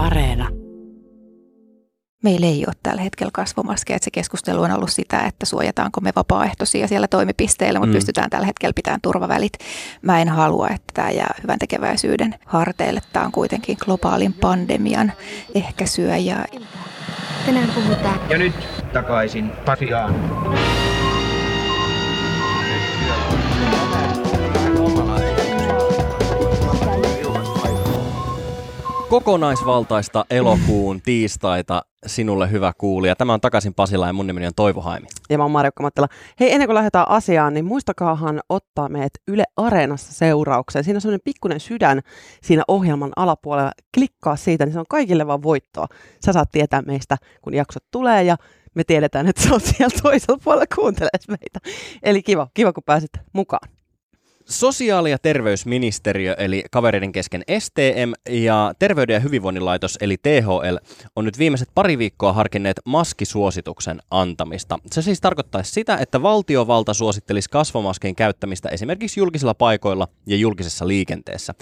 Areena. Meillä ei ole tällä hetkellä kasvomaskeja, että se keskustelu on ollut sitä, että suojataanko me vapaaehtoisia siellä toimipisteillä, mutta mm. pystytään tällä hetkellä pitämään turvavälit. Mä en halua, että tämä jää hyvän tekeväisyyden harteille. Tämä on kuitenkin globaalin pandemian ehkäisyä. Ja... Tänään puhutaan. Ja nyt takaisin Pasiaan. Kokonaisvaltaista elokuun tiistaita sinulle hyvä kuulija. Tämä on takaisin Pasila ja mun nimeni on Toivo Haimi. Ja mä oon Marjukka Mattila. Hei, ennen kuin lähdetään asiaan, niin muistakaahan ottaa meidät Yle Areenassa seuraukseen. Siinä on semmoinen pikkuinen sydän siinä ohjelman alapuolella. Klikkaa siitä, niin se on kaikille vaan voittoa. Sä saat tietää meistä, kun jaksot tulee ja me tiedetään, että se on siellä toisella puolella kuuntelee meitä. Eli kiva, kiva kun pääsit mukaan. Sosiaali- ja terveysministeriö, eli kavereiden kesken STM, ja Terveyden ja hyvinvoinnin laitos, eli THL, on nyt viimeiset pari viikkoa harkinneet maskisuosituksen antamista. Se siis tarkoittaisi sitä, että valtiovalta suosittelisi kasvomaskien käyttämistä esimerkiksi julkisilla paikoilla ja julkisessa liikenteessä.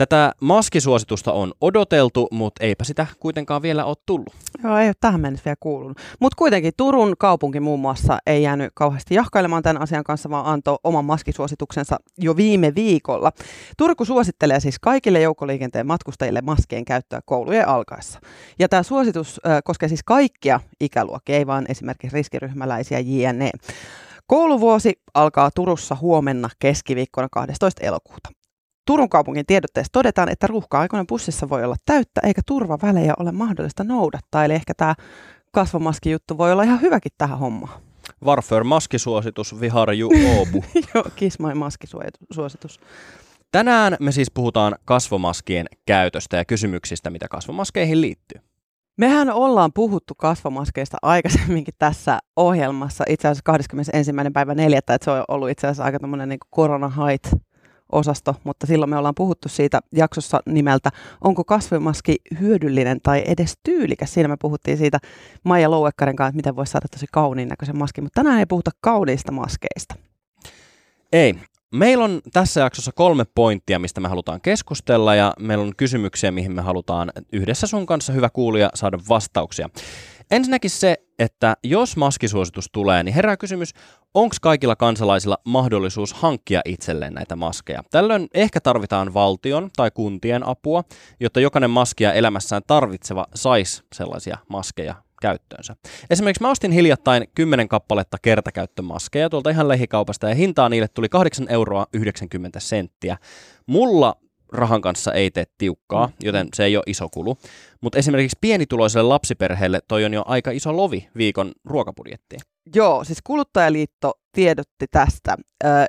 Tätä maskisuositusta on odoteltu, mutta eipä sitä kuitenkaan vielä ole tullut. Joo, ei ole tähän mennessä vielä kuulunut. Mutta kuitenkin Turun kaupunki muun muassa ei jäänyt kauheasti jahkailemaan tämän asian kanssa, vaan antoi oman maskisuosituksensa jo viime viikolla. Turku suosittelee siis kaikille joukkoliikenteen matkustajille maskien käyttöä koulujen alkaessa. Ja tämä suositus koskee siis kaikkia ikäluokkia, ei vaan esimerkiksi riskiryhmäläisiä jne. Kouluvuosi alkaa Turussa huomenna keskiviikkona 12. elokuuta. Turun kaupungin tiedotteessa todetaan, että ruuhka-aikoina bussissa voi olla täyttä eikä turvavälejä ole mahdollista noudattaa. Eli ehkä tämä kasvomaskijuttu voi olla ihan hyväkin tähän hommaan. Warfare maskisuositus, viharju oobu. Joo, kismai maskisuositus. Tänään me siis puhutaan kasvomaskien käytöstä ja kysymyksistä, mitä kasvomaskeihin liittyy. Mehän ollaan puhuttu kasvomaskeista aikaisemminkin tässä ohjelmassa, itse asiassa 21. päivä 4. että se on ollut itse asiassa aika tämmöinen niin korona-hait osasto, mutta silloin me ollaan puhuttu siitä jaksossa nimeltä Onko kasvimaski hyödyllinen tai edes tyylikäs? Siinä me puhuttiin siitä Maija Louekkaren kanssa, että miten voisi saada tosi kauniin näköisen maskin, mutta tänään ei puhuta kauniista maskeista. Ei. Meillä on tässä jaksossa kolme pointtia, mistä me halutaan keskustella ja meillä on kysymyksiä, mihin me halutaan yhdessä sun kanssa, hyvä kuulija, saada vastauksia. Ensinnäkin se, että jos maskisuositus tulee, niin herää kysymys, onko kaikilla kansalaisilla mahdollisuus hankkia itselleen näitä maskeja? Tällöin ehkä tarvitaan valtion tai kuntien apua, jotta jokainen maskia elämässään tarvitseva saisi sellaisia maskeja käyttöönsä. Esimerkiksi mä ostin hiljattain 10 kappaletta kertakäyttömaskeja tuolta ihan lähikaupasta ja hintaa niille tuli 8 euroa 90 senttiä. Mulla rahan kanssa ei tee tiukkaa, mm. joten se ei ole iso kulu. Mutta esimerkiksi pienituloiselle lapsiperheelle toi on jo aika iso lovi viikon ruokabudjettiin. Joo, siis kuluttajaliitto tiedotti tästä.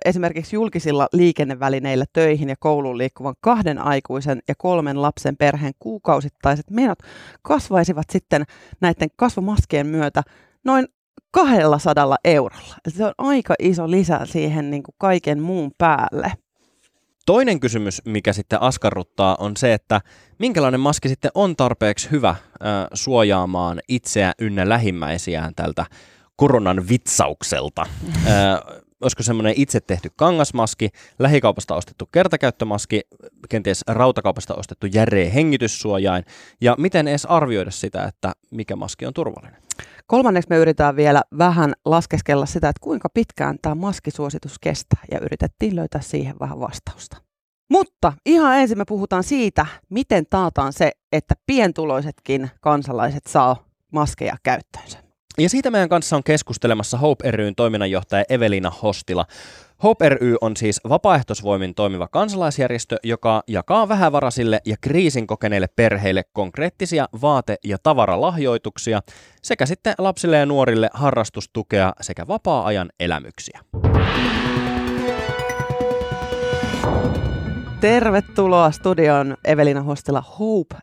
Esimerkiksi julkisilla liikennevälineillä töihin ja kouluun liikkuvan kahden aikuisen ja kolmen lapsen perheen kuukausittaiset menot kasvaisivat sitten näiden kasvomaskien myötä noin 200 eurolla. Se on aika iso lisä siihen niin kuin kaiken muun päälle. Toinen kysymys, mikä sitten askarruttaa, on se, että minkälainen maski sitten on tarpeeksi hyvä suojaamaan itseä ynnä lähimmäisiään tältä koronan vitsaukselta. olisiko semmoinen itse tehty kangasmaski, lähikaupasta ostettu kertakäyttömaski, kenties rautakaupasta ostettu järeä hengityssuojain, ja miten edes arvioida sitä, että mikä maski on turvallinen? Kolmanneksi me yritetään vielä vähän laskeskella sitä, että kuinka pitkään tämä maskisuositus kestää, ja yritettiin löytää siihen vähän vastausta. Mutta ihan ensin me puhutaan siitä, miten taataan se, että pientuloisetkin kansalaiset saa maskeja käyttöönsä. Ja siitä meidän kanssa on keskustelemassa Hope ryn toiminnanjohtaja Evelina Hostila. Hope ry on siis vapaaehtoisvoimin toimiva kansalaisjärjestö, joka jakaa vähävaraisille ja kriisin kokeneille perheille konkreettisia vaate- ja tavaralahjoituksia sekä sitten lapsille ja nuorille harrastustukea sekä vapaa-ajan elämyksiä. Tervetuloa studioon Evelina Hostila Hope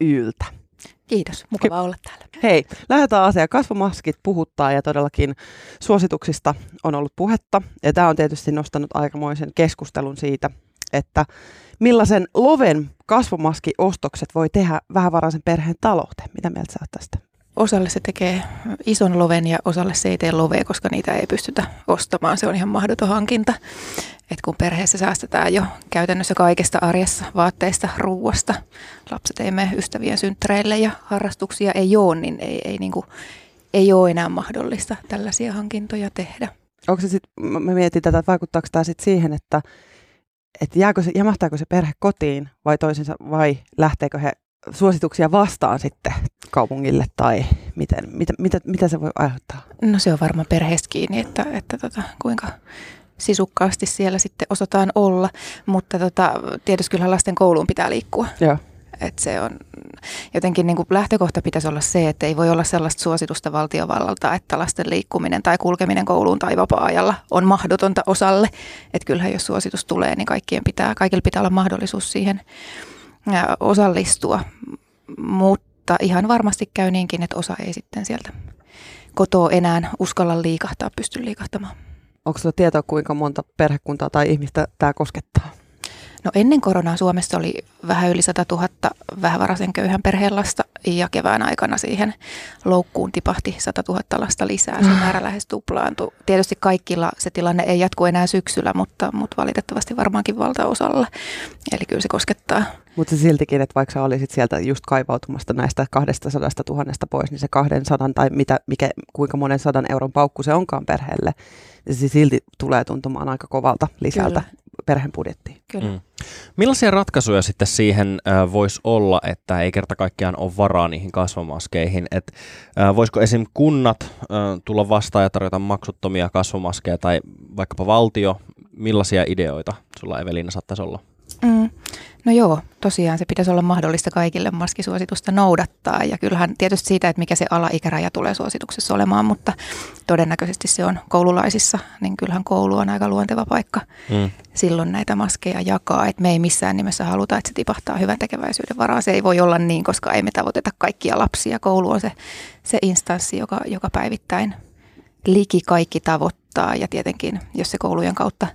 ryltä. Kiitos, mukava olla täällä. Hei, lähdetään asiaan. Kasvomaskit puhuttaa ja todellakin suosituksista on ollut puhetta. Ja tämä on tietysti nostanut aikamoisen keskustelun siitä, että millaisen loven kasvomaskiostokset voi tehdä vähävaraisen perheen talouteen. Mitä mieltä sä tästä? Osalle se tekee ison loven ja osalle se ei tee lovea, koska niitä ei pystytä ostamaan. Se on ihan mahdoton hankinta. Et kun perheessä säästetään jo käytännössä kaikesta arjessa, vaatteista, ruuasta, lapset ei mene ystävien synttäreille ja harrastuksia ei ole, niin ei, ei, niin kuin, ei ole enää mahdollista tällaisia hankintoja tehdä. Onko se sitten, mä mietin tätä, että vaikuttaako tämä sitten siihen, että, että jääkö se, jämähtääkö se perhe kotiin vai toisinsa, vai lähteekö he suosituksia vastaan sitten kaupungille tai miten, mitä, mitä, mitä se voi aiheuttaa? No se on varmaan perheestä kiinni, että, että tota, kuinka sisukkaasti siellä sitten osataan olla, mutta tota, tietysti kyllä lasten kouluun pitää liikkua. Joo. Et se on jotenkin niin kuin lähtökohta pitäisi olla se, että ei voi olla sellaista suositusta valtiovallalta, että lasten liikkuminen tai kulkeminen kouluun tai vapaa-ajalla on mahdotonta osalle. Että kyllähän jos suositus tulee, niin kaikkien pitää, kaikilla pitää olla mahdollisuus siihen osallistua. Mutta ihan varmasti käy niinkin, että osa ei sitten sieltä kotoa enää uskalla liikahtaa, pysty liikahtamaan. Onko sinulla tietoa, kuinka monta perhekuntaa tai ihmistä tämä koskettaa? No ennen koronaa Suomessa oli vähän yli 100 000 vähävaraisen köyhän perheen lasta ja kevään aikana siihen loukkuun tipahti 100 000 lasta lisää. Se määrä lähes tuplaantui. Tietysti kaikilla se tilanne ei jatku enää syksyllä, mutta, mutta valitettavasti varmaankin valtaosalla. Eli kyllä se koskettaa. Mutta se siltikin, että vaikka sä olisit sieltä just kaivautumasta näistä 200 000 pois, niin se 200 tai mitä, mikä, kuinka monen sadan euron paukku se onkaan perheelle, se silti tulee tuntumaan aika kovalta lisältä Kyllä. Perheen budjettiin. Kyllä. Mm. Millaisia ratkaisuja sitten siihen äh, voisi olla, että ei kerta kaikkiaan ole varaa niihin kasvomaskeihin? Et, äh, voisiko esim. kunnat äh, tulla vastaan ja tarjota maksuttomia kasvomaskeja tai vaikkapa valtio? Millaisia ideoita sulla Evelina saattaisi olla? Mm. No joo, tosiaan se pitäisi olla mahdollista kaikille maskisuositusta noudattaa ja kyllähän tietysti siitä, että mikä se alaikäraja tulee suosituksessa olemaan, mutta todennäköisesti se on koululaisissa, niin kyllähän koulu on aika luonteva paikka mm. silloin näitä maskeja jakaa, että me ei missään nimessä haluta, että se tipahtaa hyvän tekeväisyyden varaa. Se ei voi olla niin, koska ei me tavoiteta kaikkia lapsia. Koulu on se, se instanssi, joka, joka päivittäin liki kaikki tavoittaa ja tietenkin, jos se koulujen kautta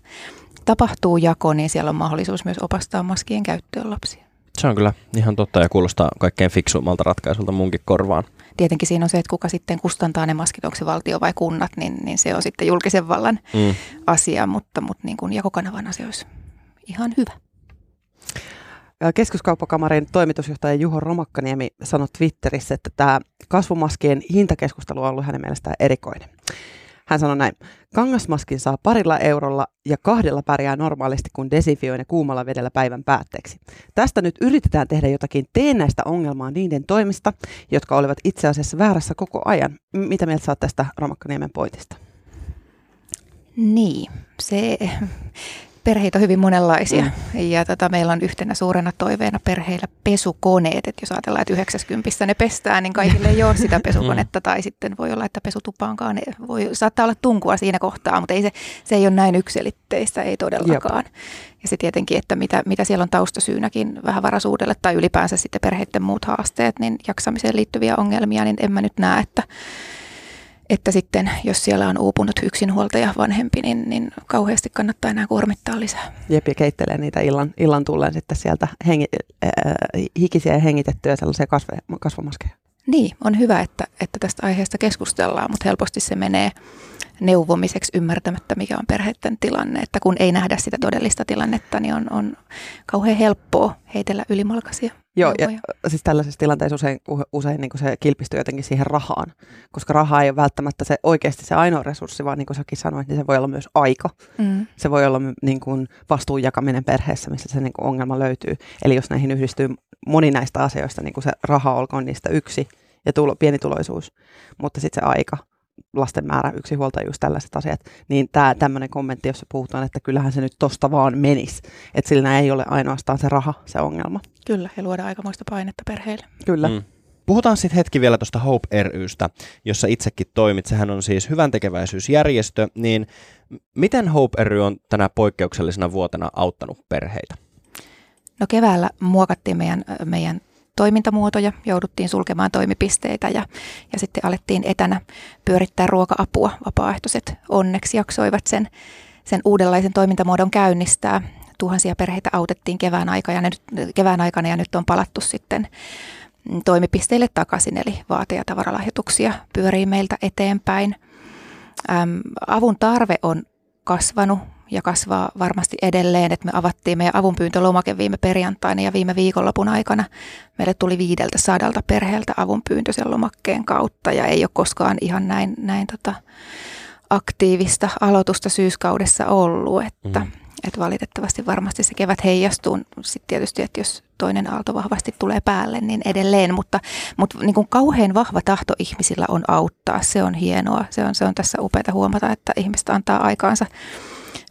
tapahtuu jako, niin siellä on mahdollisuus myös opastaa maskien käyttöön lapsia. Se on kyllä ihan totta ja kuulostaa kaikkein fiksuimmalta ratkaisulta munkin korvaan. Tietenkin siinä on se, että kuka sitten kustantaa ne maskit, onko se valtio vai kunnat, niin, niin se on sitten julkisen vallan mm. asia, mutta, mutta niin kuin jakokanavan asia olisi ihan hyvä. Keskuskauppakamarin toimitusjohtaja Juho Romakkaniemi sanoi Twitterissä, että tämä kasvumaskien hintakeskustelu on ollut hänen mielestään erikoinen. Hän sanoi näin, kangasmaskin saa parilla eurolla ja kahdella pärjää normaalisti, kun desinfioi ne kuumalla vedellä päivän päätteeksi. Tästä nyt yritetään tehdä jotakin teennäistä ongelmaa niiden toimista, jotka olivat itse asiassa väärässä koko ajan. Mitä mieltä saat tästä Romakkaniemen pointista? Niin, se perheitä on hyvin monenlaisia mm. ja tota, meillä on yhtenä suurena toiveena perheillä pesukoneet, että jos ajatellaan, että 90 ne pestään, niin kaikille ei ole sitä pesukonetta mm. tai sitten voi olla, että pesutupaankaan voi, saattaa olla tunkua siinä kohtaa, mutta ei se, se ei ole näin yksilitteistä, ei todellakaan. Jop. Ja se tietenkin, että mitä, mitä siellä on taustasyynäkin vähävaraisuudelle tai ylipäänsä sitten perheiden muut haasteet, niin jaksamiseen liittyviä ongelmia, niin en mä nyt näe, että että sitten jos siellä on uupunut yksinhuoltaja vanhempi, niin, niin kauheasti kannattaa enää kuormittaa lisää. Jepi keittelee niitä illan, illan tulleen sitten sieltä hengi, äh, hikisiä ja hengitettyjä sellaisia kasve, kasvomaskeja. Niin, on hyvä, että, että tästä aiheesta keskustellaan, mutta helposti se menee neuvomiseksi ymmärtämättä, mikä on perheiden tilanne. Että kun ei nähdä sitä todellista tilannetta, niin on, on kauhean helppoa heitellä ylimalkaisia. Joo, ja siis tällaisessa tilanteessa usein, usein niin kuin se kilpistyy jotenkin siihen rahaan, koska raha ei ole välttämättä se oikeasti se ainoa resurssi, vaan niin kuin säkin sanoit, niin se voi olla myös aika. Mm. Se voi olla niin kuin vastuun jakaminen perheessä, missä se niin kuin ongelma löytyy. Eli jos näihin yhdistyy moni näistä asioista, niin kuin se raha olkoon niistä yksi ja tulo, pienituloisuus, mutta sitten se aika, lasten määrä, yksinhuoltajuus, tällaiset asiat, niin tämä tämmöinen kommentti, jossa puhutaan, että kyllähän se nyt tosta vaan menisi, että sillä ei ole ainoastaan se raha se ongelma. Kyllä, ja luoda aikamoista painetta perheille. Kyllä. Mm. Puhutaan sitten hetki vielä tuosta Hope rystä, jossa itsekin toimit. Sehän on siis hyvän tekeväisyysjärjestö. Niin miten Hope ry on tänä poikkeuksellisena vuotena auttanut perheitä? No keväällä muokattiin meidän, meidän toimintamuotoja, jouduttiin sulkemaan toimipisteitä ja, ja sitten alettiin etänä pyörittää ruoka-apua. Vapaaehtoiset onneksi jaksoivat sen, sen uudenlaisen toimintamuodon käynnistää. Tuhansia perheitä autettiin kevään, aika ja nyt, kevään aikana ja nyt on palattu sitten toimipisteille takaisin, eli vaate- ja tavaralahjoituksia pyörii meiltä eteenpäin. Äm, avun tarve on kasvanut ja kasvaa varmasti edelleen, että me avattiin meidän avunpyyntölomake viime perjantaina ja viime viikonlopun aikana. Meille tuli viideltä sadalta perheeltä avunpyyntö sen lomakkeen kautta ja ei ole koskaan ihan näin, näin tota, aktiivista aloitusta syyskaudessa ollut, että, mm. että valitettavasti varmasti se kevät heijastuu. Sitten tietysti, että jos toinen aalto vahvasti tulee päälle, niin edelleen, mutta, mutta niin kuin kauhean vahva tahto ihmisillä on auttaa, se on hienoa, se on, se on tässä upeaa huomata, että ihmiset antaa aikaansa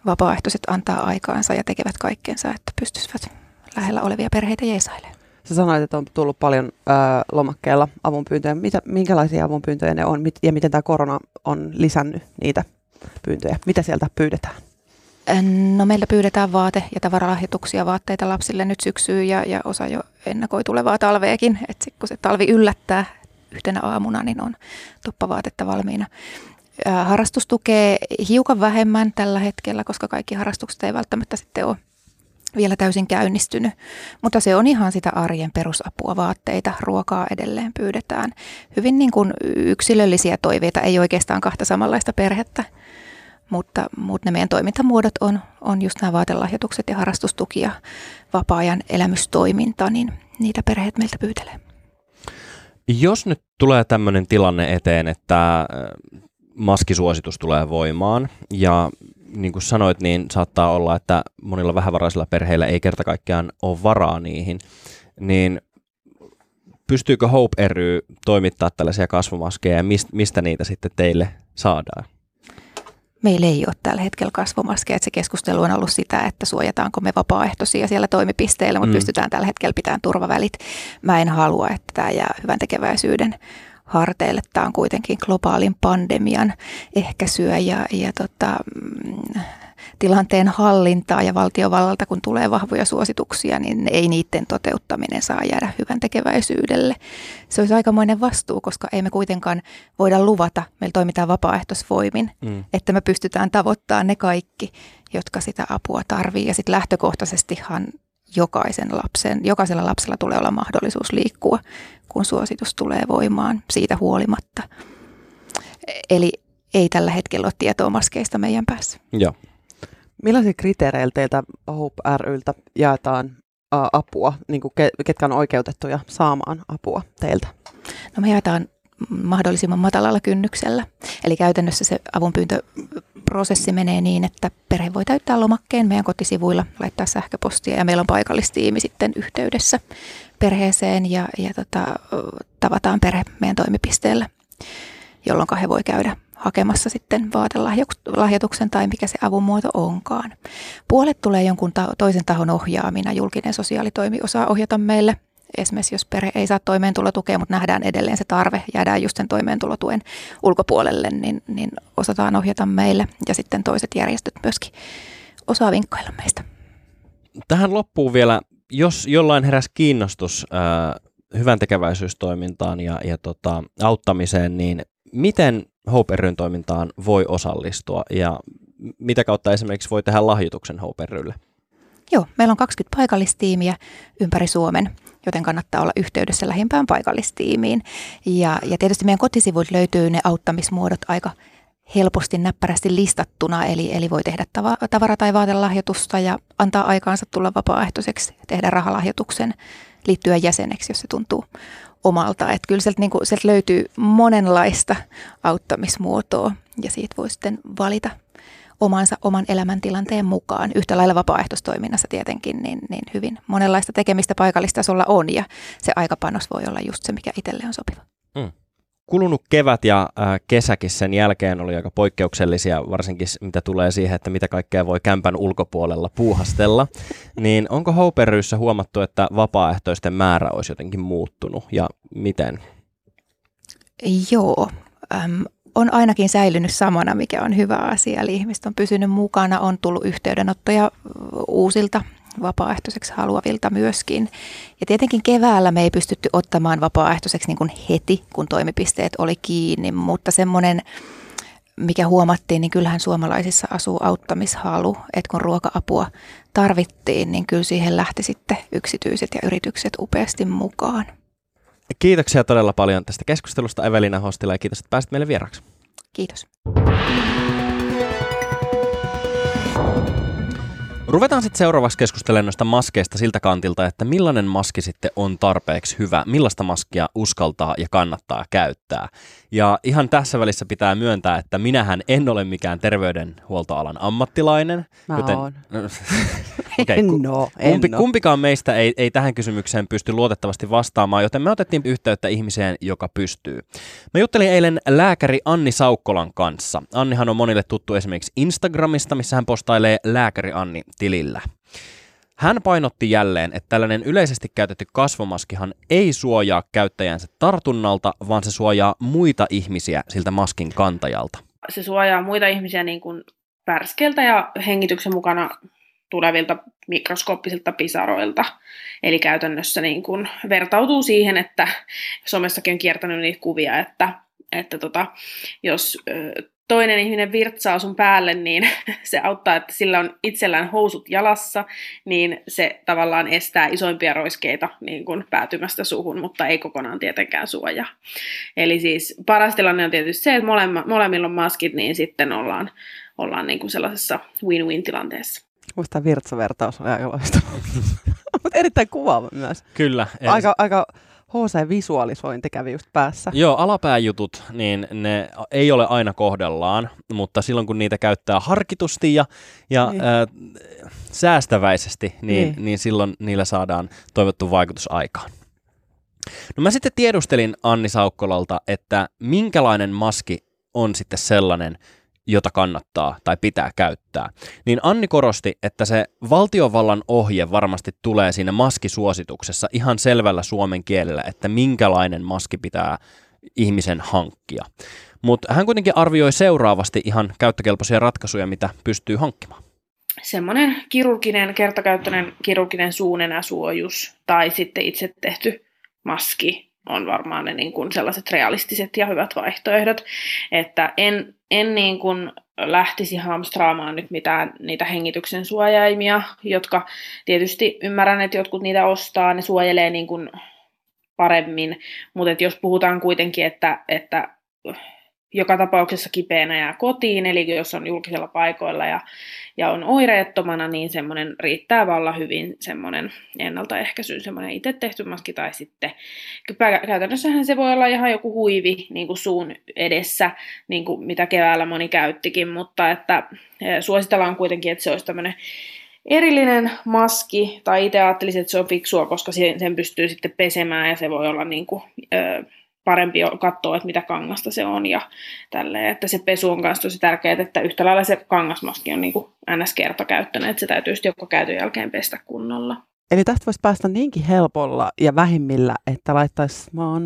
vapaaehtoiset antaa aikaansa ja tekevät kaikkensa, että pystyisivät lähellä olevia perheitä jeesailemaan. Sä sanoit, että on tullut paljon ö, lomakkeella avunpyyntöjä. Mitä, minkälaisia avunpyyntöjä ne on mit, ja miten tämä korona on lisännyt niitä pyyntöjä? Mitä sieltä pyydetään? No meillä pyydetään vaate- ja tavaralahjoituksia vaatteita lapsille nyt syksyyn ja, ja osa jo ennakoi tulevaa talveekin. Että kun se talvi yllättää yhtenä aamuna, niin on toppavaatetta valmiina. Harrastus tukee hiukan vähemmän tällä hetkellä, koska kaikki harrastukset ei välttämättä sitten ole vielä täysin käynnistynyt, mutta se on ihan sitä arjen perusapua, vaatteita, ruokaa edelleen pyydetään. Hyvin niin kuin yksilöllisiä toiveita, ei oikeastaan kahta samanlaista perhettä, mutta, mutta ne meidän toimintamuodot on, on just nämä vaatelahjoitukset ja harrastustuki ja vapaa-ajan elämystoiminta, niin niitä perheet meiltä pyytelee. Jos nyt tulee tämmöinen tilanne eteen, että maskisuositus tulee voimaan ja niin kuin sanoit, niin saattaa olla, että monilla vähävaraisilla perheillä ei kerta kaikkiaan ole varaa niihin, niin pystyykö Hope ry toimittaa tällaisia kasvomaskeja ja mistä niitä sitten teille saadaan? Meillä ei ole tällä hetkellä kasvomaskeja, että se keskustelu on ollut sitä, että suojataanko me vapaaehtoisia siellä toimipisteillä, mutta mm. pystytään tällä hetkellä pitämään turvavälit. Mä en halua, että tämä jää hyvän tekeväisyyden harteille. Tämä on kuitenkin globaalin pandemian ehkäisyä ja, ja tota, mm, tilanteen hallintaa ja valtiovallalta, kun tulee vahvoja suosituksia, niin ei niiden toteuttaminen saa jäädä hyvän tekeväisyydelle. Se olisi aikamoinen vastuu, koska ei me kuitenkaan voida luvata, meillä toimitaan vapaaehtoisvoimin, mm. että me pystytään tavoittamaan ne kaikki, jotka sitä apua tarvii. Ja sitten lähtökohtaisestihan jokaisen lapsen, jokaisella lapsella tulee olla mahdollisuus liikkua, kun suositus tulee voimaan siitä huolimatta. Eli ei tällä hetkellä ole tietoa maskeista meidän päässä. Joo. Millaisia kriteereillä teiltä Hope ryltä jaetaan apua, niin kuin ketkä on oikeutettuja saamaan apua teiltä? No me jaetaan mahdollisimman matalalla kynnyksellä. Eli käytännössä se avunpyyntö prosessi menee niin, että perhe voi täyttää lomakkeen meidän kotisivuilla, laittaa sähköpostia ja meillä on paikallistiimi sitten yhteydessä perheeseen ja, ja tota, tavataan perhe meidän toimipisteellä, jolloin he voi käydä hakemassa sitten vaatelahjoituksen tai mikä se avun muoto onkaan. Puolet tulee jonkun ta- toisen tahon ohjaamina, julkinen sosiaalitoimi osaa ohjata meille – esimerkiksi jos perhe ei saa toimeentulotukea, mutta nähdään edelleen se tarve, jäädään just sen toimeentulotuen ulkopuolelle, niin, niin osataan ohjata meille ja sitten toiset järjestöt myöskin osaa vinkkailla meistä. Tähän loppuu vielä, jos jollain heräs kiinnostus äh, hyvän tekeväisyystoimintaan ja, ja tota, auttamiseen, niin miten Hope ryn toimintaan voi osallistua ja mitä kautta esimerkiksi voi tehdä lahjoituksen Hope rylle? Joo, meillä on 20 paikallistiimiä ympäri Suomen joten kannattaa olla yhteydessä lähimpään paikallistiimiin. Ja, ja tietysti meidän kotisivuilta löytyy ne auttamismuodot aika helposti näppärästi listattuna, eli, eli voi tehdä tava, tavara- tai vaatelahjoitusta ja antaa aikaansa tulla vapaaehtoiseksi, tehdä rahalahjoituksen, liittyä jäseneksi, jos se tuntuu omalta. Että kyllä sieltä, niin kuin, sieltä löytyy monenlaista auttamismuotoa ja siitä voi sitten valita omansa oman elämäntilanteen mukaan. Yhtä lailla vapaaehtoistoiminnassa tietenkin niin, niin hyvin monenlaista tekemistä paikallistasolla on ja se aikapanos voi olla just se, mikä itselle on sopiva. Mm. Kulunut kevät ja äh, kesäkin sen jälkeen oli aika poikkeuksellisia, varsinkin mitä tulee siihen, että mitä kaikkea voi kämpän ulkopuolella puuhastella. niin onko Houperyyssä huomattu, että vapaaehtoisten määrä olisi jotenkin muuttunut ja miten? Joo, äm, on ainakin säilynyt samana, mikä on hyvä asia. Eli ihmiset on pysynyt mukana, on tullut yhteydenottoja uusilta vapaaehtoiseksi haluavilta myöskin. Ja tietenkin keväällä me ei pystytty ottamaan vapaaehtoiseksi niin kuin heti, kun toimipisteet oli kiinni, mutta semmoinen, mikä huomattiin, niin kyllähän suomalaisissa asuu auttamishalu, että kun ruoka-apua tarvittiin, niin kyllä siihen lähti sitten yksityiset ja yritykset upeasti mukaan. Kiitoksia todella paljon tästä keskustelusta Evelina Hostila ja kiitos, että pääsit meille vieraksi. Kiitos. Ruvetaan sitten seuraavaksi keskustelemaan noista maskeista siltä kantilta, että millainen maski sitten on tarpeeksi hyvä, millaista maskia uskaltaa ja kannattaa käyttää. Ja ihan tässä välissä pitää myöntää, että minähän en ole mikään terveydenhuoltoalan ammattilainen. Mä joten... oon. okay, en oo, en kumpi, kumpikaan meistä ei, ei tähän kysymykseen pysty luotettavasti vastaamaan, joten me otettiin yhteyttä ihmiseen, joka pystyy. Mä juttelin eilen lääkäri Anni Saukkolan kanssa. Annihan on monille tuttu esimerkiksi Instagramista, missä hän postailee lääkäri Anni tilillä. Hän painotti jälleen, että tällainen yleisesti käytetty kasvomaskihan ei suojaa käyttäjänsä tartunnalta, vaan se suojaa muita ihmisiä siltä maskin kantajalta. se suojaa muita ihmisiä niin kuin pärskeiltä ja hengityksen mukana tulevilta mikroskooppisilta pisaroilta. Eli käytännössä niin kuin vertautuu siihen, että somessakin on kiertänyt niitä kuvia, että, että tota, jos toinen ihminen virtsaa sun päälle, niin se auttaa, että sillä on itsellään housut jalassa, niin se tavallaan estää isoimpia roiskeita niin kuin päätymästä suhun, mutta ei kokonaan tietenkään suojaa. Eli siis paras tilanne on tietysti se, että molemma, molemmilla on maskit, niin sitten ollaan, ollaan niin kuin sellaisessa win-win tilanteessa. Musta tämä virtsavertaus oli aika loistava. Mutta erittäin kuvaava myös. Kyllä. Aika, aika HC-visualisointi kävi just päässä. Joo, alapääjutut, niin ne ei ole aina kohdellaan, mutta silloin kun niitä käyttää harkitusti ja, ja Niin. ää, säästäväisesti, niin, Niin. niin. niin silloin niillä saadaan toivottu vaikutus aikaan. No mä sitten tiedustelin Anni Saukkolalta, että minkälainen maski on sitten sellainen, jota kannattaa tai pitää käyttää. Niin Anni korosti, että se valtiovallan ohje varmasti tulee siinä maskisuosituksessa ihan selvällä suomen kielellä, että minkälainen maski pitää ihmisen hankkia. Mutta hän kuitenkin arvioi seuraavasti ihan käyttökelpoisia ratkaisuja, mitä pystyy hankkimaan. Semmoinen kirurginen, kertakäyttöinen kirurginen suunenäsuojus tai sitten itse tehty maski on varmaan ne niin kuin sellaiset realistiset ja hyvät vaihtoehdot. Että en, en niin kuin lähtisi hamstraamaan nyt mitään niitä hengityksen suojaimia, jotka tietysti ymmärrän, että jotkut niitä ostaa, ne suojelee niin kuin paremmin, mutta jos puhutaan kuitenkin, että, että joka tapauksessa kipeänä jää kotiin, eli jos on julkisella paikoilla ja, ja on oireettomana, niin semmoinen riittää valla hyvin semmoinen ennaltaehkäisy, semmoinen itse tehty maski tai sitten käytännössähän se voi olla ihan joku huivi niin kuin suun edessä, niin kuin mitä keväällä moni käyttikin, mutta että eh, suositellaan kuitenkin, että se olisi tämmöinen erillinen maski, tai itse ajattelisin, että se on fiksua, koska sen sen pystyy sitten pesemään ja se voi olla niin kuin, ö, parempi katsoa, että mitä kangasta se on ja tälleen, että se pesu on myös tosi tärkeää, että yhtä lailla se kangasmaski on niin kuin NS-kertakäyttöinen, että se täytyy sitten joko käytön jälkeen pestä kunnolla. Eli tästä voisi päästä niinkin helpolla ja vähimmillä, että laittaisi vaan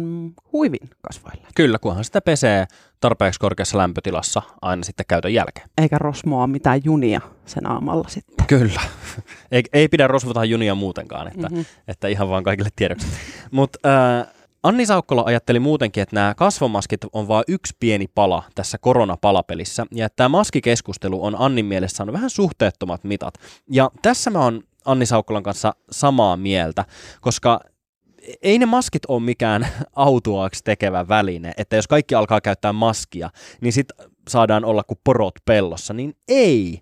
huivin kasvoille. Kyllä, kunhan sitä pesee tarpeeksi korkeassa lämpötilassa aina sitten käytön jälkeen. Eikä rosmoa mitään junia sen aamalla sitten. Kyllä. Ei, ei pidä rosvota junia muutenkaan, että, Mhm. mm-hmm. että ihan vaan kaikille tiedoksi. Mutta äh, Anni Saukkola ajatteli muutenkin, että nämä kasvomaskit on vain yksi pieni pala tässä koronapalapelissä, ja että tämä maskikeskustelu on Annin mielestä saanut vähän suhteettomat mitat. Ja tässä mä oon Anni Saukkolan kanssa samaa mieltä, koska ei ne maskit ole mikään autuaaksi tekevä väline, että jos kaikki alkaa käyttää maskia, niin sit saadaan olla kuin porot pellossa, niin ei.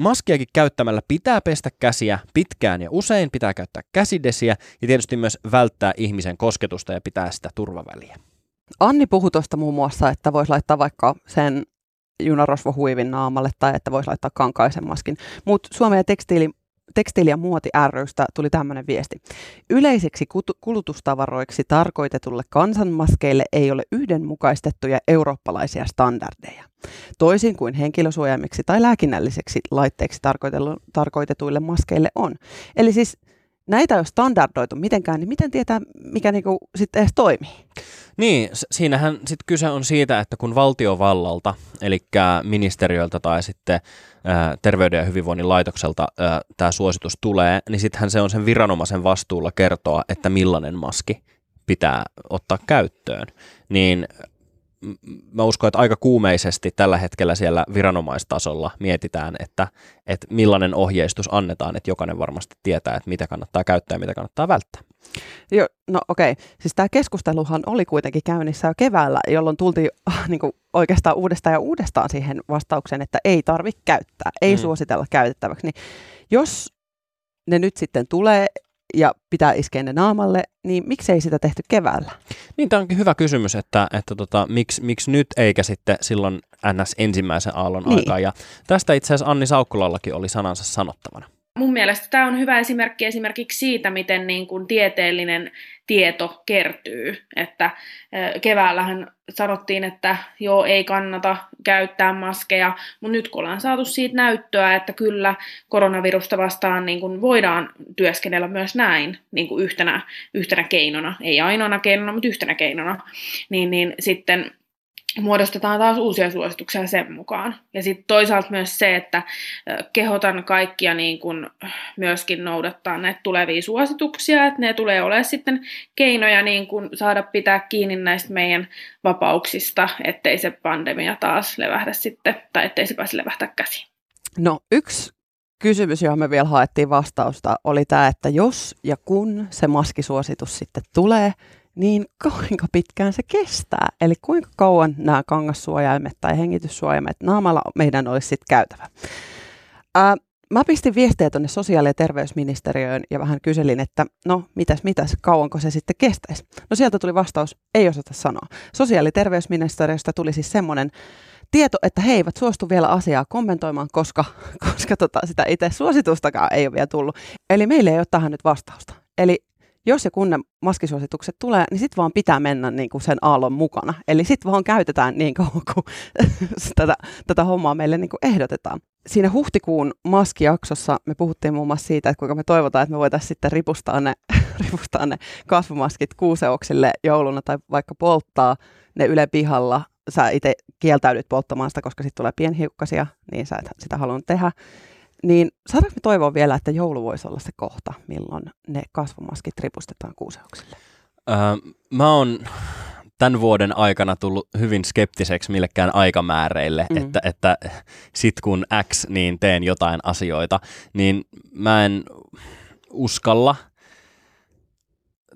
Maskiakin käyttämällä pitää pestä käsiä pitkään ja usein, pitää käyttää käsidesiä ja tietysti myös välttää ihmisen kosketusta ja pitää sitä turvaväliä. Anni puhui tuosta muun muassa, että voisi laittaa vaikka sen junarosvohuivin naamalle tai että voisi laittaa kankaisen maskin. Mutta Suomen ja tekstiili, tekstiili- ja muoti rystä tuli tämmöinen viesti. Yleisiksi kulutustavaroiksi tarkoitetulle kansanmaskeille ei ole yhdenmukaistettuja eurooppalaisia standardeja. Toisin kuin henkilösuojaimiksi tai lääkinnälliseksi tarkoitetlu- tarkoitetuille maskeille on. Eli siis näitä ei ole standardoitu mitenkään, niin miten tietää, mikä niinku sitten edes toimii? Niin, siinähän sitten kyse on siitä, että kun valtiovallalta, eli ministeriöltä tai sitten ää, Terveyden ja hyvinvoinnin laitokselta tämä suositus tulee, niin sittenhän se on sen viranomaisen vastuulla kertoa, että millainen maski pitää ottaa käyttöön. Niin mä uskon, että aika kuumeisesti tällä hetkellä siellä viranomaistasolla mietitään, että, että millainen ohjeistus annetaan, että jokainen varmasti tietää, että mitä kannattaa käyttää ja mitä kannattaa välttää. Jo, no okei, okay. siis tämä keskusteluhan oli kuitenkin käynnissä jo keväällä, jolloin tultiin niin kuin oikeastaan uudestaan ja uudestaan siihen vastaukseen, että ei tarvitse käyttää, ei mm. suositella käytettäväksi. Niin jos ne nyt sitten tulee ja pitää iskeä ne naamalle, niin miksei sitä tehty keväällä? Niin, tämä onkin hyvä kysymys, että, että tota, miksi, miksi nyt eikä sitten silloin NS ensimmäisen aallon niin. aikaa. Ja tästä itse asiassa Anni Saukkulallakin oli sanansa sanottavana. Mun mielestä tämä on hyvä esimerkki esimerkiksi siitä, miten niin kuin tieteellinen tieto kertyy. Että keväällähän sanottiin, että joo, ei kannata käyttää maskeja, mutta nyt kun ollaan saatu siitä näyttöä, että kyllä koronavirusta vastaan niin kuin voidaan työskennellä myös näin niin kuin yhtenä, yhtenä keinona, ei ainoana keinona, mutta yhtenä keinona, niin, niin sitten muodostetaan taas uusia suosituksia sen mukaan. Ja sitten toisaalta myös se, että kehotan kaikkia niin kun myöskin noudattaa näitä tulevia suosituksia, että ne tulee olemaan sitten keinoja niin kun saada pitää kiinni näistä meidän vapauksista, ettei se pandemia taas levähdä sitten, tai ettei se pääse levähtää käsiin. No yksi kysymys, johon me vielä haettiin vastausta, oli tämä, että jos ja kun se maskisuositus sitten tulee, niin kuinka pitkään se kestää? Eli kuinka kauan nämä kangassuojaimet tai hengityssuojaimet naamalla meidän olisi sitten käytävä? Ää, mä pistin viestejä tuonne sosiaali- ja terveysministeriöön ja vähän kyselin, että no mitäs, mitäs, kauanko se sitten kestäisi? No sieltä tuli vastaus, ei osata sanoa. Sosiaali- ja terveysministeriöstä tuli siis semmoinen tieto, että he eivät suostu vielä asiaa kommentoimaan, koska, koska tota, sitä itse suositustakaan ei ole vielä tullut. Eli meille ei ole tähän nyt vastausta. Eli jos ja kun ne maskisuositukset tulee, niin sitten vaan pitää mennä niin kuin sen aallon mukana. Eli sitten vaan käytetään niin kauan kuin tätä, tätä hommaa meille niin kuin ehdotetaan. Siinä huhtikuun maskijaksossa me puhuttiin muun muassa siitä, että kuinka me toivotaan, että me voitaisiin sitten ripustaa ne, ripustaa ne kasvumaskit kuuseoksille jouluna tai vaikka polttaa ne yle pihalla. Sä itse kieltäydyt polttamaan sitä, koska sitten tulee pienhiukkasia, niin sä et sitä halunnut tehdä. Niin saadaanko me toivoa vielä, että joulu voisi olla se kohta, milloin ne kasvomaskit ripustetaan kuuseuksille? Öö, mä oon tämän vuoden aikana tullut hyvin skeptiseksi millekään aikamääreille, mm. että, että sit kun X, niin teen jotain asioita, niin mä en uskalla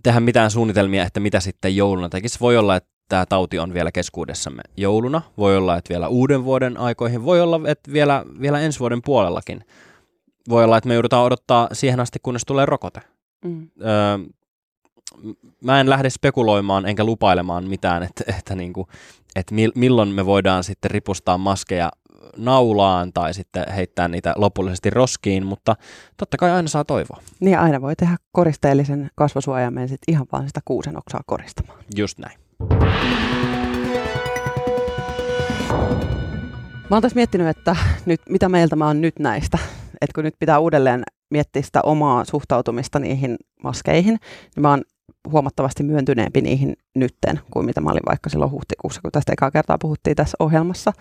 tehdä mitään suunnitelmia, että mitä sitten jouluna tekisi. Voi olla, että tämä tauti on vielä keskuudessamme jouluna, voi olla, että vielä uuden vuoden aikoihin, voi olla, että vielä, vielä ensi vuoden puolellakin. Voi olla, että me joudutaan odottaa siihen asti, kunnes tulee rokote. Mm. Öö, mä en lähde spekuloimaan enkä lupailemaan mitään, että, että, niin kuin, että milloin me voidaan sitten ripustaa maskeja naulaan tai sitten heittää niitä lopullisesti roskiin, mutta totta kai aina saa toivoa. Niin aina voi tehdä koristeellisen kasvosuojaimen sitten ihan vaan sitä kuusen oksaa koristamaan. Just näin. Mä oon tässä miettinyt, että nyt, mitä mieltä mä oon nyt näistä. Että kun nyt pitää uudelleen miettiä sitä omaa suhtautumista niihin maskeihin, niin mä oon huomattavasti myöntyneempi niihin nytten kuin mitä mä olin vaikka silloin huhtikuussa, kun tästä ekaa kertaa puhuttiin tässä ohjelmassa.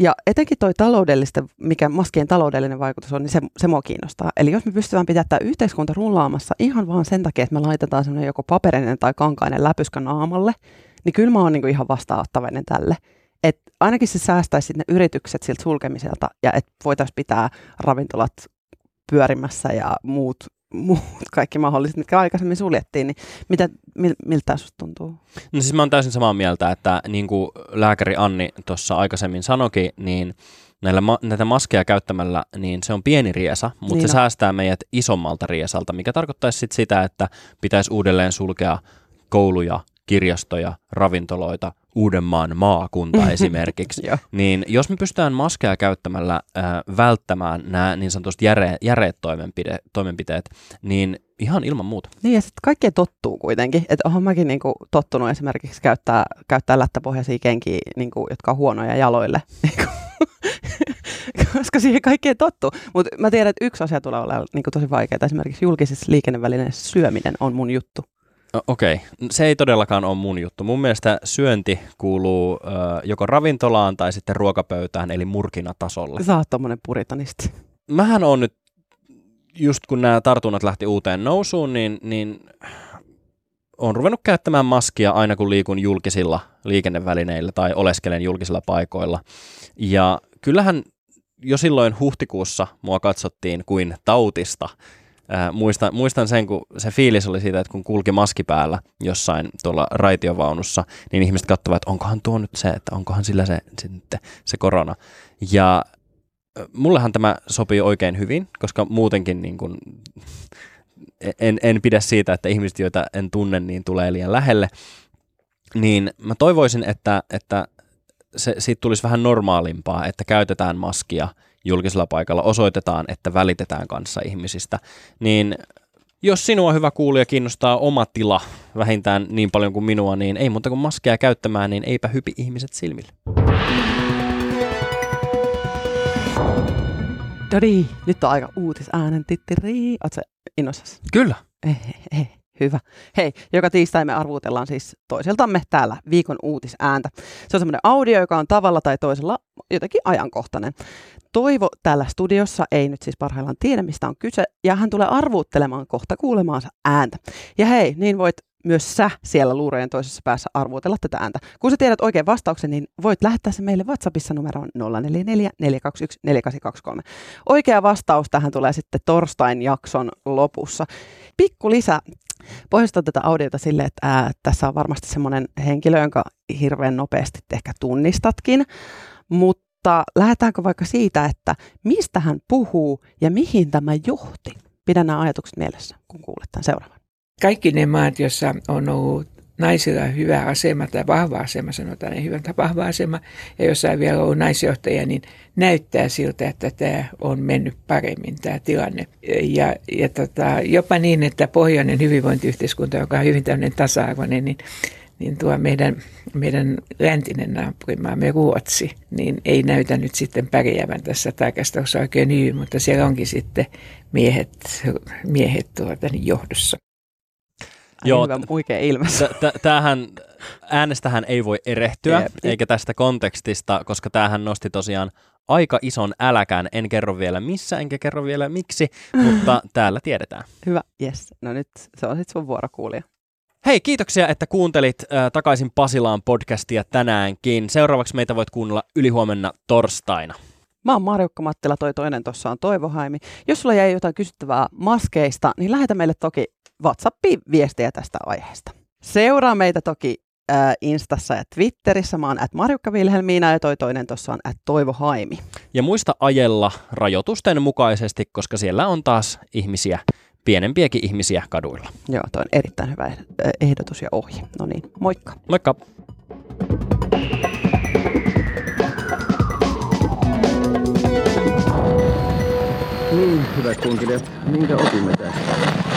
Ja etenkin toi taloudellisten, mikä maskien taloudellinen vaikutus on, niin se, se mua kiinnostaa. Eli jos me pystytään pitämään tämä yhteiskunta rullaamassa ihan vaan sen takia, että me laitetaan semmoinen joko paperinen tai kankainen läpyskä naamalle, niin kyllä mä oon niin ihan vastaanottavainen tälle. Et ainakin se säästäisi ne yritykset siltä sulkemiselta ja että voitaisiin pitää ravintolat pyörimässä ja muut muut kaikki mahdolliset, mitkä aikaisemmin suljettiin, niin mitä, mil, miltä sinusta tuntuu? No siis mä oon täysin samaa mieltä, että niin kuin lääkäri Anni tuossa aikaisemmin sanoki, niin näillä ma- näitä maskeja käyttämällä, niin se on pieni riesa, mutta niin se no. säästää meidät isommalta riesalta, mikä tarkoittaisi sit sitä, että pitäisi uudelleen sulkea kouluja, kirjastoja, ravintoloita, Uudenmaan maakunta esimerkiksi, niin jos me pystytään maskeja käyttämällä äh, välttämään nämä niin sanotusti järe, järeet toimenpide, toimenpiteet, niin ihan ilman muuta. Niin ja sitten kaikkea tottuu kuitenkin. Että olen mäkin niinku tottunut esimerkiksi käyttää, käyttää lättäpohjaisia kenkiä, niinku, jotka on huonoja jaloille. koska siihen kaikkeen tottuu. Mutta mä tiedän, että yksi asia tulee olemaan niinku tosi vaikeaa. Esimerkiksi julkisessa liikennevälineessä syöminen on mun juttu. Okei, okay. se ei todellakaan ole mun juttu. Mun mielestä syönti kuuluu ö, joko ravintolaan tai sitten ruokapöytään, eli murkinatasolle. Sä oot tommonen puritanisti. Mähän on nyt, just kun nämä tartunnat lähti uuteen nousuun, niin, niin on ruvennut käyttämään maskia aina kun liikun julkisilla liikennevälineillä tai oleskelen julkisilla paikoilla. Ja kyllähän jo silloin huhtikuussa mua katsottiin kuin tautista. Ää, muistan, muistan sen, kun se fiilis oli siitä, että kun kulki maski päällä jossain tuolla raitiovaunussa, niin ihmiset katsovat, että onkohan tuo nyt se, että onkohan sillä se, se, se korona. Ja mullehan tämä sopii oikein hyvin, koska muutenkin niin kuin, en, en pidä siitä, että ihmiset, joita en tunne, niin tulee liian lähelle. Niin mä toivoisin, että, että se, siitä tulisi vähän normaalimpaa, että käytetään maskia julkisella paikalla, osoitetaan, että välitetään kanssa ihmisistä, niin jos sinua hyvä kuulija kiinnostaa oma tila vähintään niin paljon kuin minua, niin ei muuta kuin maskeja käyttämään, niin eipä hypi ihmiset silmille. Dodi, nyt on aika uutisäänen tittiri. Oletko innossasi? Kyllä. Eh, eh, eh, hyvä. Hei, joka tiistai me arvuutellaan siis toiseltamme täällä viikon uutisääntä. Se on semmoinen audio, joka on tavalla tai toisella jotenkin ajankohtainen. Toivo täällä studiossa ei nyt siis parhaillaan tiedä, mistä on kyse, ja hän tulee arvuuttelemaan kohta kuulemaansa ääntä. Ja hei, niin voit myös sä siellä luurojen toisessa päässä arvuutella tätä ääntä. Kun sä tiedät oikein vastauksen, niin voit lähettää se meille WhatsAppissa numeroon 044 421 4823. Oikea vastaus tähän tulee sitten torstain jakson lopussa. Pikku lisä. Pohjustan tätä audiota sille, että ää, tässä on varmasti semmoinen henkilö, jonka hirveän nopeasti ehkä tunnistatkin, mutta lähdetäänkö vaikka siitä, että mistä hän puhuu ja mihin tämä johti? Pidä nämä ajatukset mielessä, kun kuulet tämän seuraavan kaikki ne maat, joissa on ollut naisilla hyvä asema tai vahva asema, sanotaan niin hyvä tai vahva asema, ja jossa on vielä ollut naisjohtajia, niin näyttää siltä, että tämä on mennyt paremmin tämä tilanne. Ja, ja tota, jopa niin, että pohjoinen hyvinvointiyhteiskunta, joka on hyvin tämmöinen tasa-arvoinen, niin, niin tuo meidän, meidän läntinen naapurimaamme Ruotsi, niin ei näytä nyt sitten pärjäävän tässä tarkastelussa oikein hyvin, mutta siellä onkin sitten miehet, miehet tuota, niin johdossa. Joo, hyvä, oikein ilmessä. Tämähän, äänestähän ei voi erehtyä, Jep. eikä tästä kontekstista, koska tämähän nosti tosiaan aika ison äläkään. En kerro vielä missä, enkä kerro vielä miksi, mutta täällä tiedetään. Hyvä, yes. No nyt se on sitten sun vuorokuulija. Hei, kiitoksia, että kuuntelit äh, takaisin Pasilaan podcastia tänäänkin. Seuraavaksi meitä voit kuunnella ylihuomenna torstaina. Mä oon Marjukka Mattila, toi toinen tuossa on Toivo Haimi. Jos sulla jäi jotain kysyttävää maskeista, niin lähetä meille toki WhatsAppiin viestejä tästä aiheesta. Seuraa meitä toki äh, Instassa ja Twitterissä. Mä oon at Marjukka Vilhelmiina ja toi toinen tuossa on at Toivo Haimi. Ja muista ajella rajoitusten mukaisesti, koska siellä on taas ihmisiä, pienempiäkin ihmisiä kaduilla. Joo, toi on erittäin hyvä ehdotus ja ohje. No niin, moikka. Moikka. Niin, hyvät kunkilijat, minkä opimme tästä?